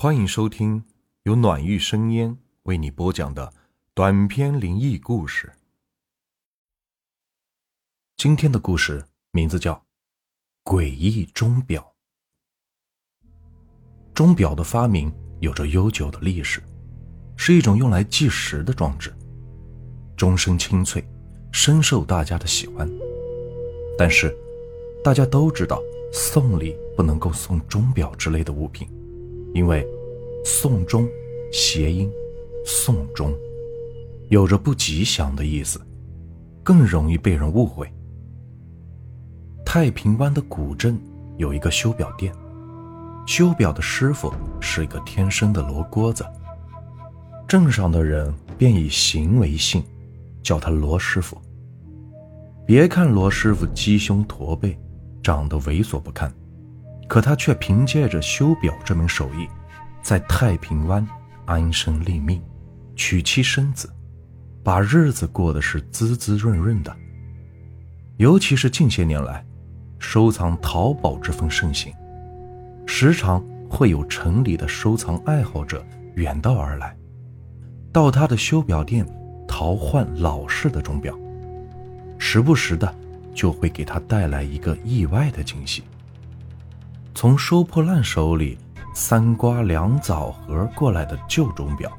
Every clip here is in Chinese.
欢迎收听由暖玉生烟为你播讲的短篇灵异故事。今天的故事名字叫《诡异钟表》。钟表的发明有着悠久的历史，是一种用来计时的装置，钟声清脆，深受大家的喜欢。但是，大家都知道，送礼不能够送钟表之类的物品。因为“送终”谐音“送终”，有着不吉祥的意思，更容易被人误会。太平湾的古镇有一个修表店，修表的师傅是一个天生的罗锅子，镇上的人便以形为姓，叫他罗师傅。别看罗师傅鸡胸驼背，长得猥琐不堪。可他却凭借着修表这门手艺，在太平湾安身立命，娶妻生子，把日子过得是滋滋润润的。尤其是近些年来，收藏淘宝之风盛行，时常会有城里的收藏爱好者远道而来，到他的修表店淘换老式的钟表，时不时的就会给他带来一个意外的惊喜。从收破烂手里三瓜两枣盒过来的旧钟表，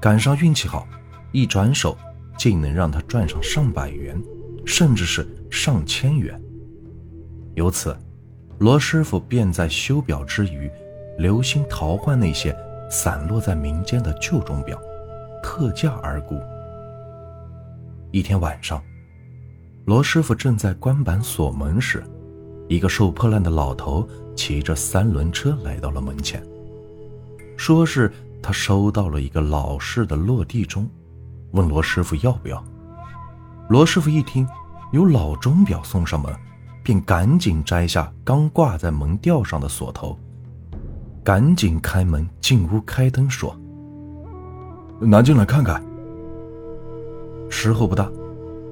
赶上运气好，一转手竟能让他赚上上百元，甚至是上千元。由此，罗师傅便在修表之余，留心淘换那些散落在民间的旧钟表，特价而沽。一天晚上，罗师傅正在关板锁门时。一个收破烂的老头骑着三轮车来到了门前，说是他收到了一个老式的落地钟，问罗师傅要不要。罗师傅一听有老钟表送上门，便赶紧摘下刚挂在门吊上的锁头，赶紧开门进屋开灯，说：“拿进来看看。”时候不大，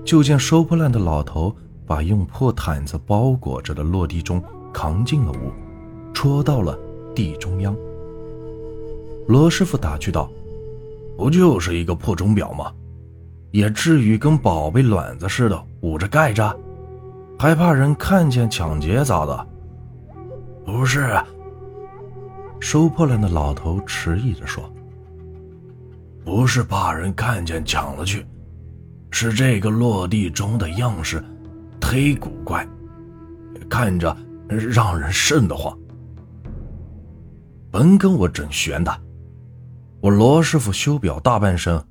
就见收破烂的老头。把用破毯子包裹着的落地钟扛进了屋，戳到了地中央。罗师傅打趣道：“不就是一个破钟表吗？也至于跟宝贝卵子似的捂着盖着，还怕人看见抢劫咋的？”不是。收破烂的老头迟疑着说：“不是怕人看见抢了去，是这个落地钟的样式。”忒古怪，看着让人瘆得慌。甭跟我整玄的，我罗师傅修表大半生，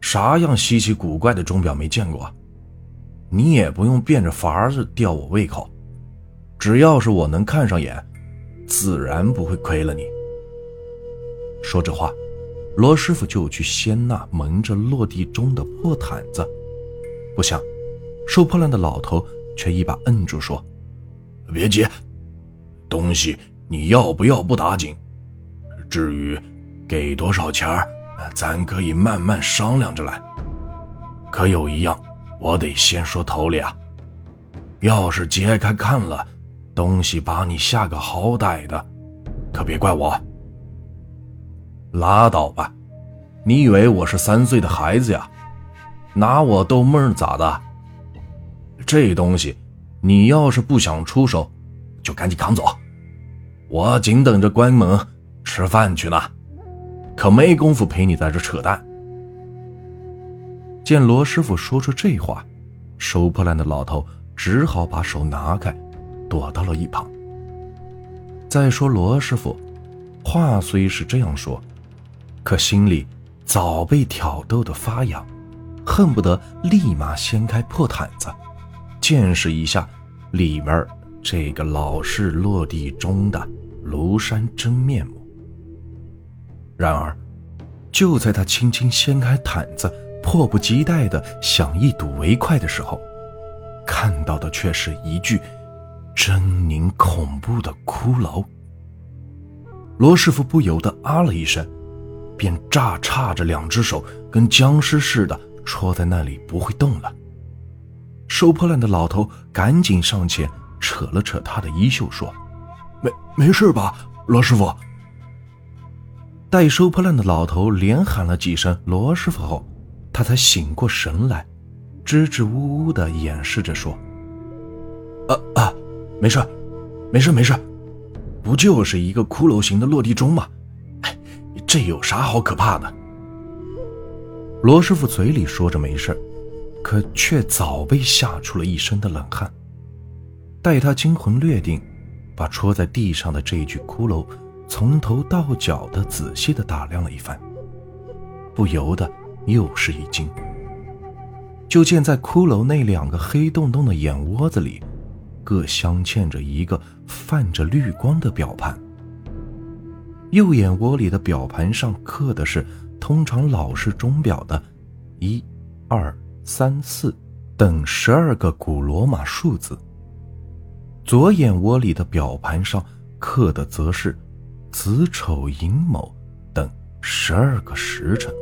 啥样稀奇古怪的钟表没见过？你也不用变着法子吊我胃口，只要是我能看上眼，自然不会亏了你。说这话，罗师傅就去掀那蒙着落地钟的破毯子，不想。收破烂的老头却一把摁住，说：“别急，东西你要不要不打紧，至于给多少钱咱可以慢慢商量着来。可有一样，我得先说头里啊，要是揭开看了，东西把你吓个好歹的，可别怪我。拉倒吧，你以为我是三岁的孩子呀？拿我逗闷咋的？”这东西，你要是不想出手，就赶紧扛走。我紧等着关门吃饭去呢，可没工夫陪你在这扯淡。见罗师傅说出这话，收破烂的老头只好把手拿开，躲到了一旁。再说罗师傅，话虽是这样说，可心里早被挑逗的发痒，恨不得立马掀开破毯子。见识一下里面这个老式落地钟的庐山真面目。然而，就在他轻轻掀开毯子，迫不及待的想一睹为快的时候，看到的却是一具狰狞恐怖的骷髅。罗师傅不由得啊了一声，便炸叉着两只手，跟僵尸似的戳在那里，不会动了。收破烂的老头赶紧上前扯了扯他的衣袖，说：“没没事吧，罗师傅？”待收破烂的老头连喊了几声“罗师傅”后，他才醒过神来，支支吾吾地掩饰着说：“啊啊，没事，没事，没事，不就是一个骷髅形的落地钟吗？哎，这有啥好可怕的？”罗师傅嘴里说着没事，可却早被吓出了一身的冷汗。待他惊魂略定，把戳在地上的这具骷髅从头到脚的仔细的打量了一番，不由得又是一惊。就见在骷髅那两个黑洞洞的眼窝子里，各镶嵌着一个泛着绿光的表盘。右眼窝里的表盘上刻的是通常老式钟表的“一、二、三、四”等十二个古罗马数字。左眼窝里的表盘上刻的则是子丑寅卯等十二个时辰，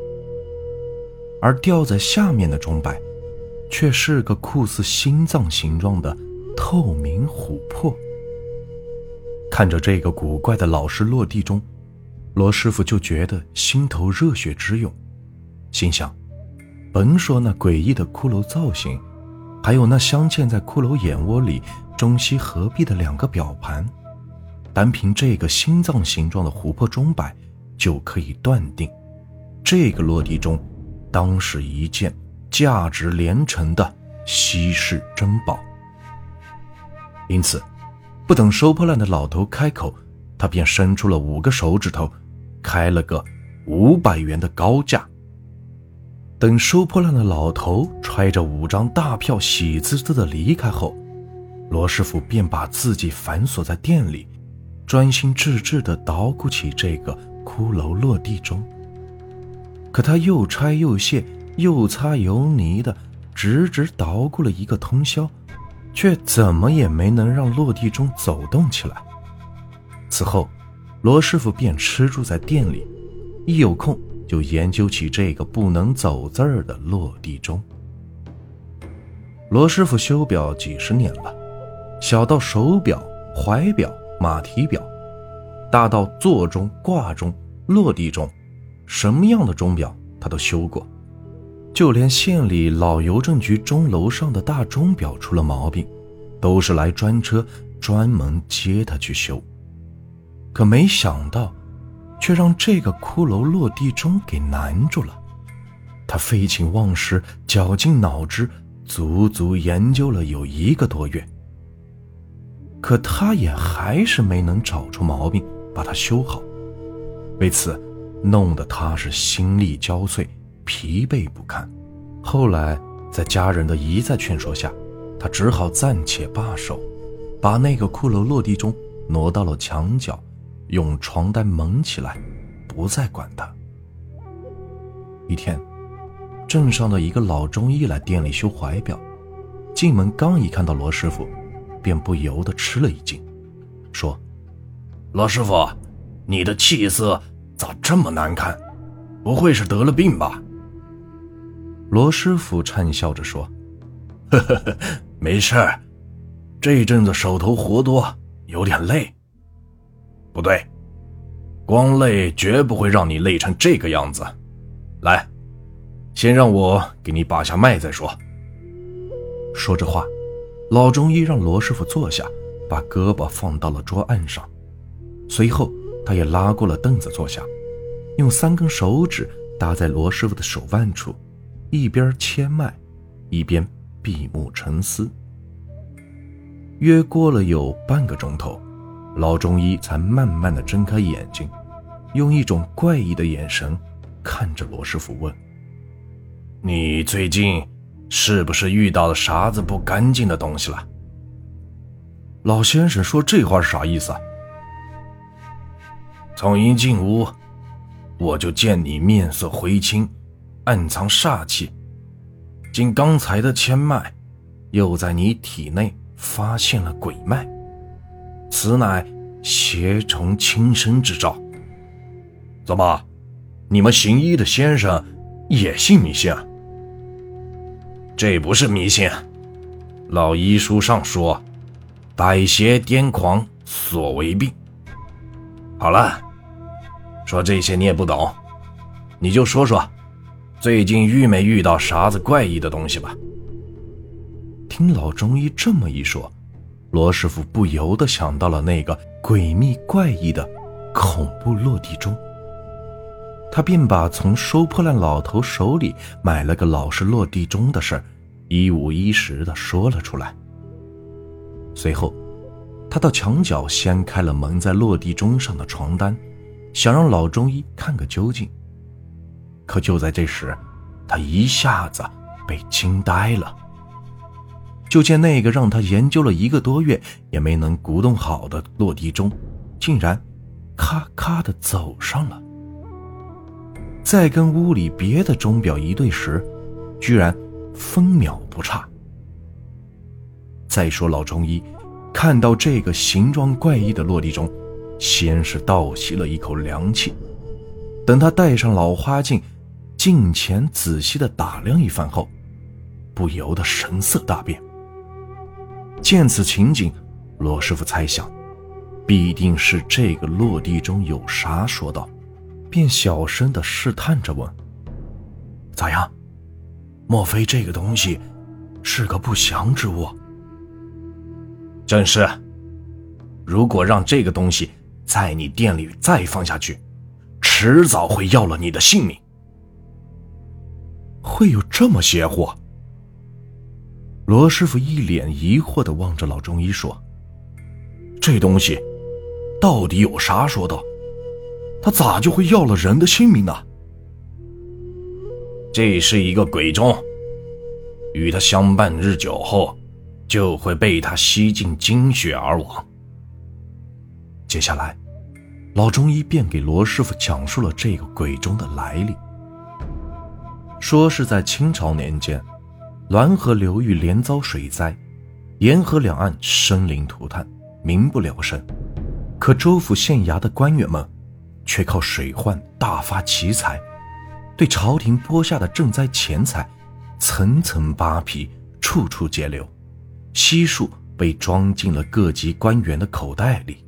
而吊在下面的钟摆，却是个酷似心脏形状的透明琥珀。看着这个古怪的老式落地钟，罗师傅就觉得心头热血直涌，心想：甭说那诡异的骷髅造型，还有那镶嵌在骷髅眼窝里。中西合璧的两个表盘，单凭这个心脏形状的琥珀钟摆，就可以断定，这个落地钟当是一件价值连城的稀世珍宝。因此，不等收破烂的老头开口，他便伸出了五个手指头，开了个五百元的高价。等收破烂的老头揣着五张大票，喜滋滋的离开后。罗师傅便把自己反锁在店里，专心致志地捣鼓起这个骷髅落地钟。可他又拆又卸，又擦又泥的，直直捣鼓了一个通宵，却怎么也没能让落地钟走动起来。此后，罗师傅便吃住在店里，一有空就研究起这个不能走字儿的落地钟。罗师傅修表几十年了。小到手表、怀表、马蹄表，大到座钟、挂钟、落地钟，什么样的钟表他都修过。就连县里老邮政局钟楼上的大钟表出了毛病，都是来专车专门接他去修。可没想到，却让这个骷髅落地钟给难住了。他废寝忘食，绞尽脑汁，足足研究了有一个多月。可他也还是没能找出毛病，把它修好。为此，弄得他是心力交瘁，疲惫不堪。后来，在家人的一再劝说下，他只好暂且罢手，把那个骷髅落地钟挪到了墙角，用床单蒙起来，不再管他。一天，镇上的一个老中医来店里修怀表，进门刚一看到罗师傅。便不由得吃了一惊，说：“罗师傅，你的气色咋这么难看？不会是得了病吧？”罗师傅讪笑着说：“呵呵呵，没事儿，这阵子手头活多，有点累。不对，光累绝不会让你累成这个样子。来，先让我给你把下脉再说。”说着话。老中医让罗师傅坐下，把胳膊放到了桌案上，随后他也拉过了凳子坐下，用三根手指搭在罗师傅的手腕处，一边切脉，一边闭目沉思。约过了有半个钟头，老中医才慢慢的睁开眼睛，用一种怪异的眼神看着罗师傅问：“你最近？”是不是遇到了啥子不干净的东西了？老先生说这话是啥意思啊？从一进屋，我就见你面色灰青，暗藏煞气。经刚才的牵脉，又在你体内发现了鬼脉，此乃邪虫侵身之兆。怎么，你们行医的先生也信迷信啊？这不是迷信，老医书上说，百邪癫狂所为病。好了，说这些你也不懂，你就说说，最近遇没遇到啥子怪异的东西吧？听老中医这么一说，罗师傅不由得想到了那个诡秘怪异的恐怖落地钟。他便把从收破烂老头手里买了个老式落地钟的事一五一十的说了出来。随后，他到墙角掀开了蒙在落地钟上的床单，想让老中医看个究竟。可就在这时，他一下子被惊呆了。就见那个让他研究了一个多月也没能鼓动好的落地钟，竟然咔咔的走上了。在跟屋里别的钟表一对时，居然分秒不差。再说老中医看到这个形状怪异的落地钟，先是倒吸了一口凉气，等他戴上老花镜，镜前仔细的打量一番后，不由得神色大变。见此情景，罗师傅猜想，必定是这个落地钟有啥说道。便小声的试探着问：“咋样？莫非这个东西是个不祥之物？”“正是。如果让这个东西在你店里再放下去，迟早会要了你的性命。”“会有这么邪乎？”罗师傅一脸疑惑的望着老中医说：“这东西到底有啥说道？”他咋就会要了人的性命呢？这是一个鬼钟，与他相伴日久后，就会被他吸尽精血而亡。接下来，老中医便给罗师傅讲述了这个鬼钟的来历，说是在清朝年间，滦河流域连遭水灾，沿河两岸生灵涂炭，民不聊生，可州府县衙的官员们。却靠水患大发奇财，对朝廷拨下的赈灾钱财层层扒皮，处处截留，悉数被装进了各级官员的口袋里。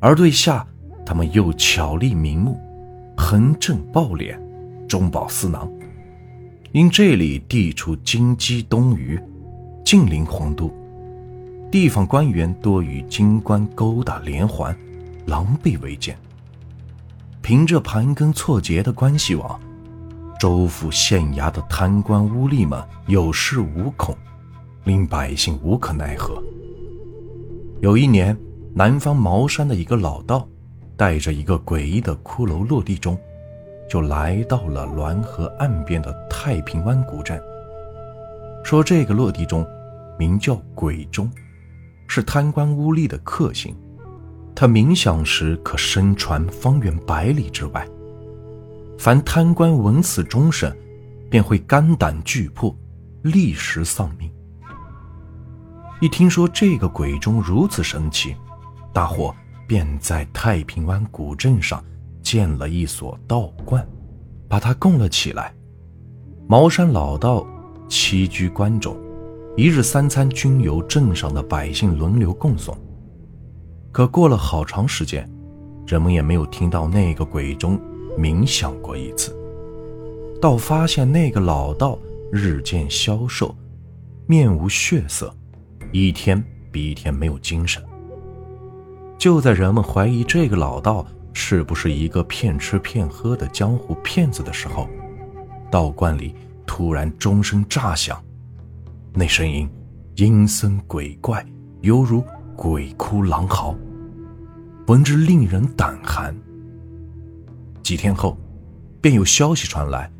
而对下，他们又巧立名目，横征暴敛，中饱私囊。因这里地处京畿东隅，近邻皇都，地方官员多与京官勾搭连环，狼狈为奸。凭着盘根错节的关系网，州府县衙的贪官污吏们有恃无恐，令百姓无可奈何。有一年，南方茅山的一个老道，带着一个诡异的骷髅落地钟，就来到了滦河岸边的太平湾古镇，说这个落地钟名叫鬼钟，是贪官污吏的克星。他冥想时可声传方圆百里之外，凡贪官闻此钟声，便会肝胆俱破，立时丧命。一听说这个鬼钟如此神奇，大伙便在太平湾古镇上建了一所道观，把它供了起来。茅山老道栖居关中，一日三餐均由镇上的百姓轮流供送。可过了好长时间，人们也没有听到那个鬼钟鸣响过一次，到发现那个老道日渐消瘦，面无血色，一天比一天没有精神。就在人们怀疑这个老道是不是一个骗吃骗喝的江湖骗子的时候，道观里突然钟声炸响，那声音阴森鬼怪，犹如……鬼哭狼嚎，闻之令人胆寒。几天后，便有消息传来，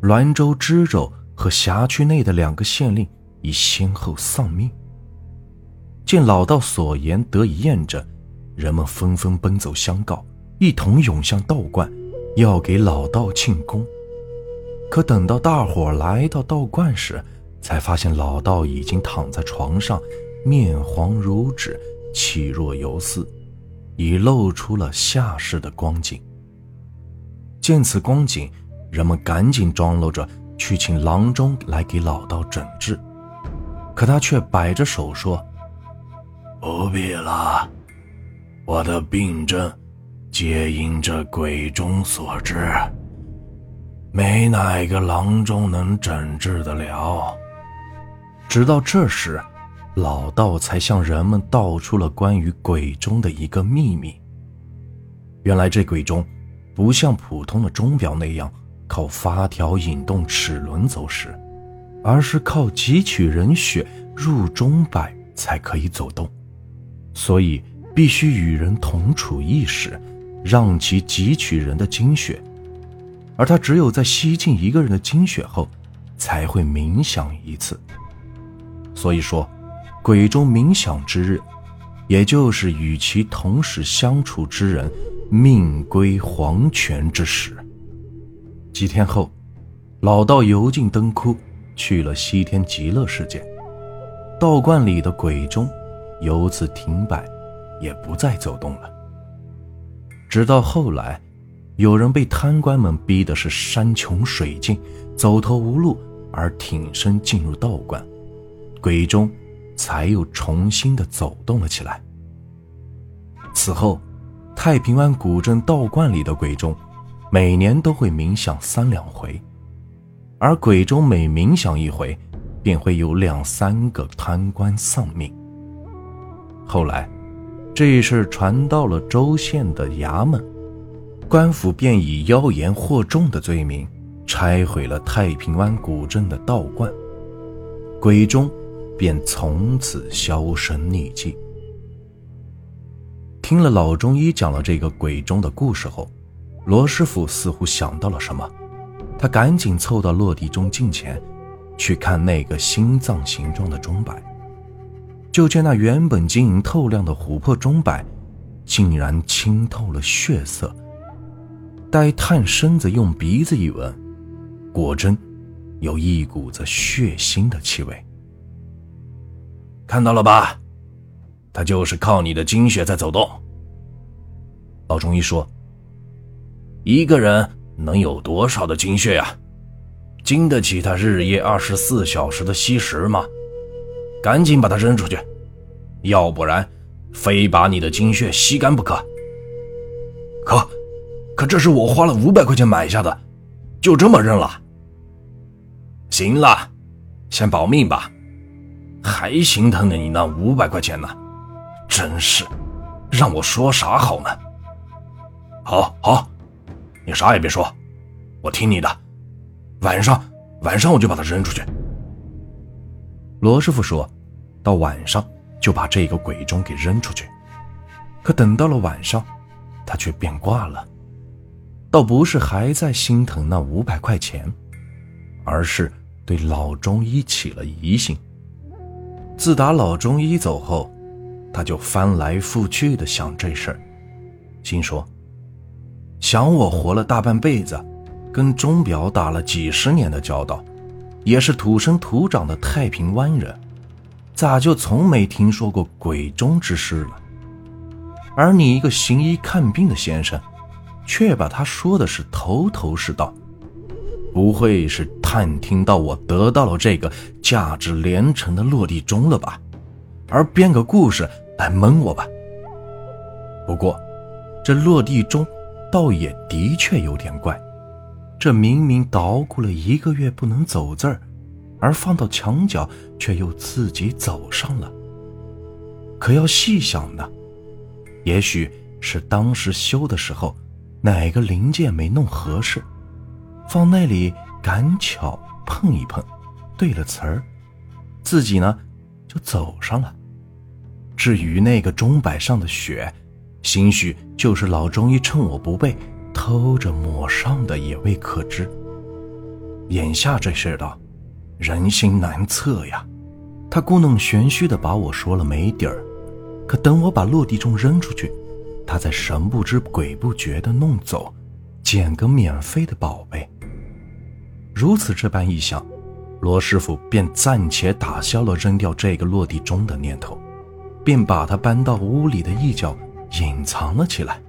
滦州、知州和辖区内的两个县令已先后丧命。见老道所言得以验证，人们纷纷奔走相告，一同涌向道观，要给老道庆功。可等到大伙来到道观时，才发现老道已经躺在床上。面黄如纸，气若游丝，已露出了下世的光景。见此光景，人们赶紧装搂着去请郎中来给老道诊治，可他却摆着手说：“不必了，我的病症皆因这鬼钟所致，没哪个郎中能诊治得了。直到这时，老道才向人们道出了关于鬼钟的一个秘密。原来这鬼钟，不像普通的钟表那样靠发条引动齿轮走时，而是靠汲取人血入钟摆才可以走动，所以必须与人同处一室，让其汲取人的精血，而他只有在吸进一个人的精血后，才会冥想一次。所以说，鬼钟冥想之日，也就是与其同时相处之人命归黄泉之时。几天后，老道油尽灯枯，去了西天极乐世界。道观里的鬼钟由此停摆，也不再走动了。直到后来，有人被贪官们逼的是山穷水尽、走投无路，而挺身进入道观。鬼钟才又重新的走动了起来。此后，太平湾古镇道观里的鬼钟，每年都会冥想三两回，而鬼钟每冥想一回，便会有两三个贪官丧命。后来，这一事传到了州县的衙门，官府便以妖言惑众的罪名，拆毁了太平湾古镇的道观，鬼钟。便从此销声匿迹。听了老中医讲了这个鬼钟的故事后，罗师傅似乎想到了什么，他赶紧凑到落地钟近前，去看那个心脏形状的钟摆。就见那原本晶莹透亮的琥珀钟摆，竟然清透了血色。待探身子用鼻子一闻，果真有一股子血腥的气味。看到了吧，他就是靠你的精血在走动。老中医说：“一个人能有多少的精血呀？经得起他日夜二十四小时的吸食吗？赶紧把他扔出去，要不然非把你的精血吸干不可。可，可这是我花了五百块钱买下的，就这么扔了？行了，先保命吧。”还心疼你那五百块钱呢，真是，让我说啥好呢？好好，你啥也别说，我听你的。晚上，晚上我就把它扔出去。罗师傅说，到晚上就把这个鬼钟给扔出去。可等到了晚上，他却变卦了，倒不是还在心疼那五百块钱，而是对老中医起了疑心。自打老中医走后，他就翻来覆去的想这事儿，心说：想我活了大半辈子，跟钟表打了几十年的交道，也是土生土长的太平湾人，咋就从没听说过鬼钟之事了？而你一个行医看病的先生，却把他说的是头头是道。不会是探听到我得到了这个价值连城的落地钟了吧？而编个故事来蒙我吧？不过，这落地钟倒也的确有点怪。这明明捣鼓了一个月不能走字儿，而放到墙角却又自己走上了。可要细想呢，也许是当时修的时候哪个零件没弄合适。放那里赶巧碰一碰，对了词儿，自己呢就走上了。至于那个钟摆上的血，兴许就是老中医趁我不备偷着抹上的，也未可知。眼下这世道，人心难测呀。他故弄玄虚的把我说了没底儿，可等我把落地钟扔出去，他再神不知鬼不觉的弄走，捡个免费的宝贝。如此这般一想，罗师傅便暂且打消了扔掉这个落地钟的念头，便把它搬到屋里的一角隐藏了起来，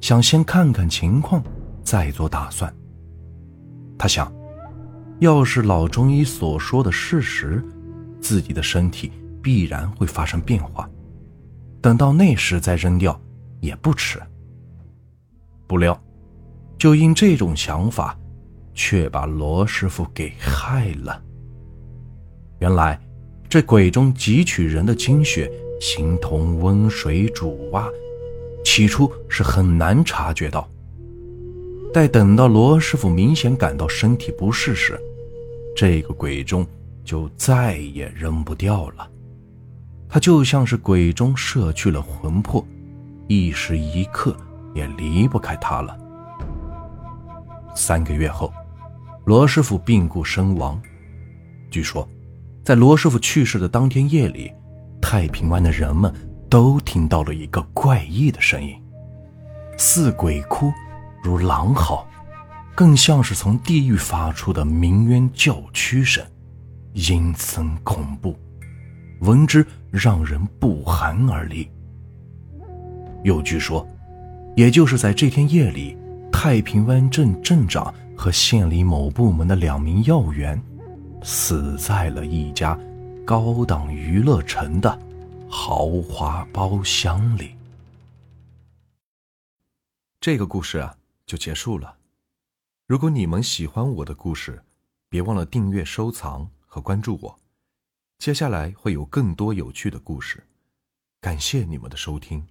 想先看看情况，再做打算。他想，要是老中医所说的事实，自己的身体必然会发生变化，等到那时再扔掉也不迟。不料，就因这种想法，却把罗师傅给害了。原来，这鬼中汲取人的精血，形同温水煮蛙，起初是很难察觉到。待等到罗师傅明显感到身体不适时，这个鬼钟就再也扔不掉了。他就像是鬼钟摄去了魂魄，一时一刻也离不开他了。三个月后，罗师傅病故身亡。据说，在罗师傅去世的当天夜里，太平湾的人们都听到了一个怪异的声音，似鬼哭。如狼嚎，更像是从地狱发出的鸣冤叫屈声，阴森恐怖，闻之让人不寒而栗。又据说，也就是在这天夜里，太平湾镇镇长和县里某部门的两名要员，死在了一家高档娱乐城的豪华包厢里。这个故事啊。就结束了。如果你们喜欢我的故事，别忘了订阅、收藏和关注我。接下来会有更多有趣的故事。感谢你们的收听。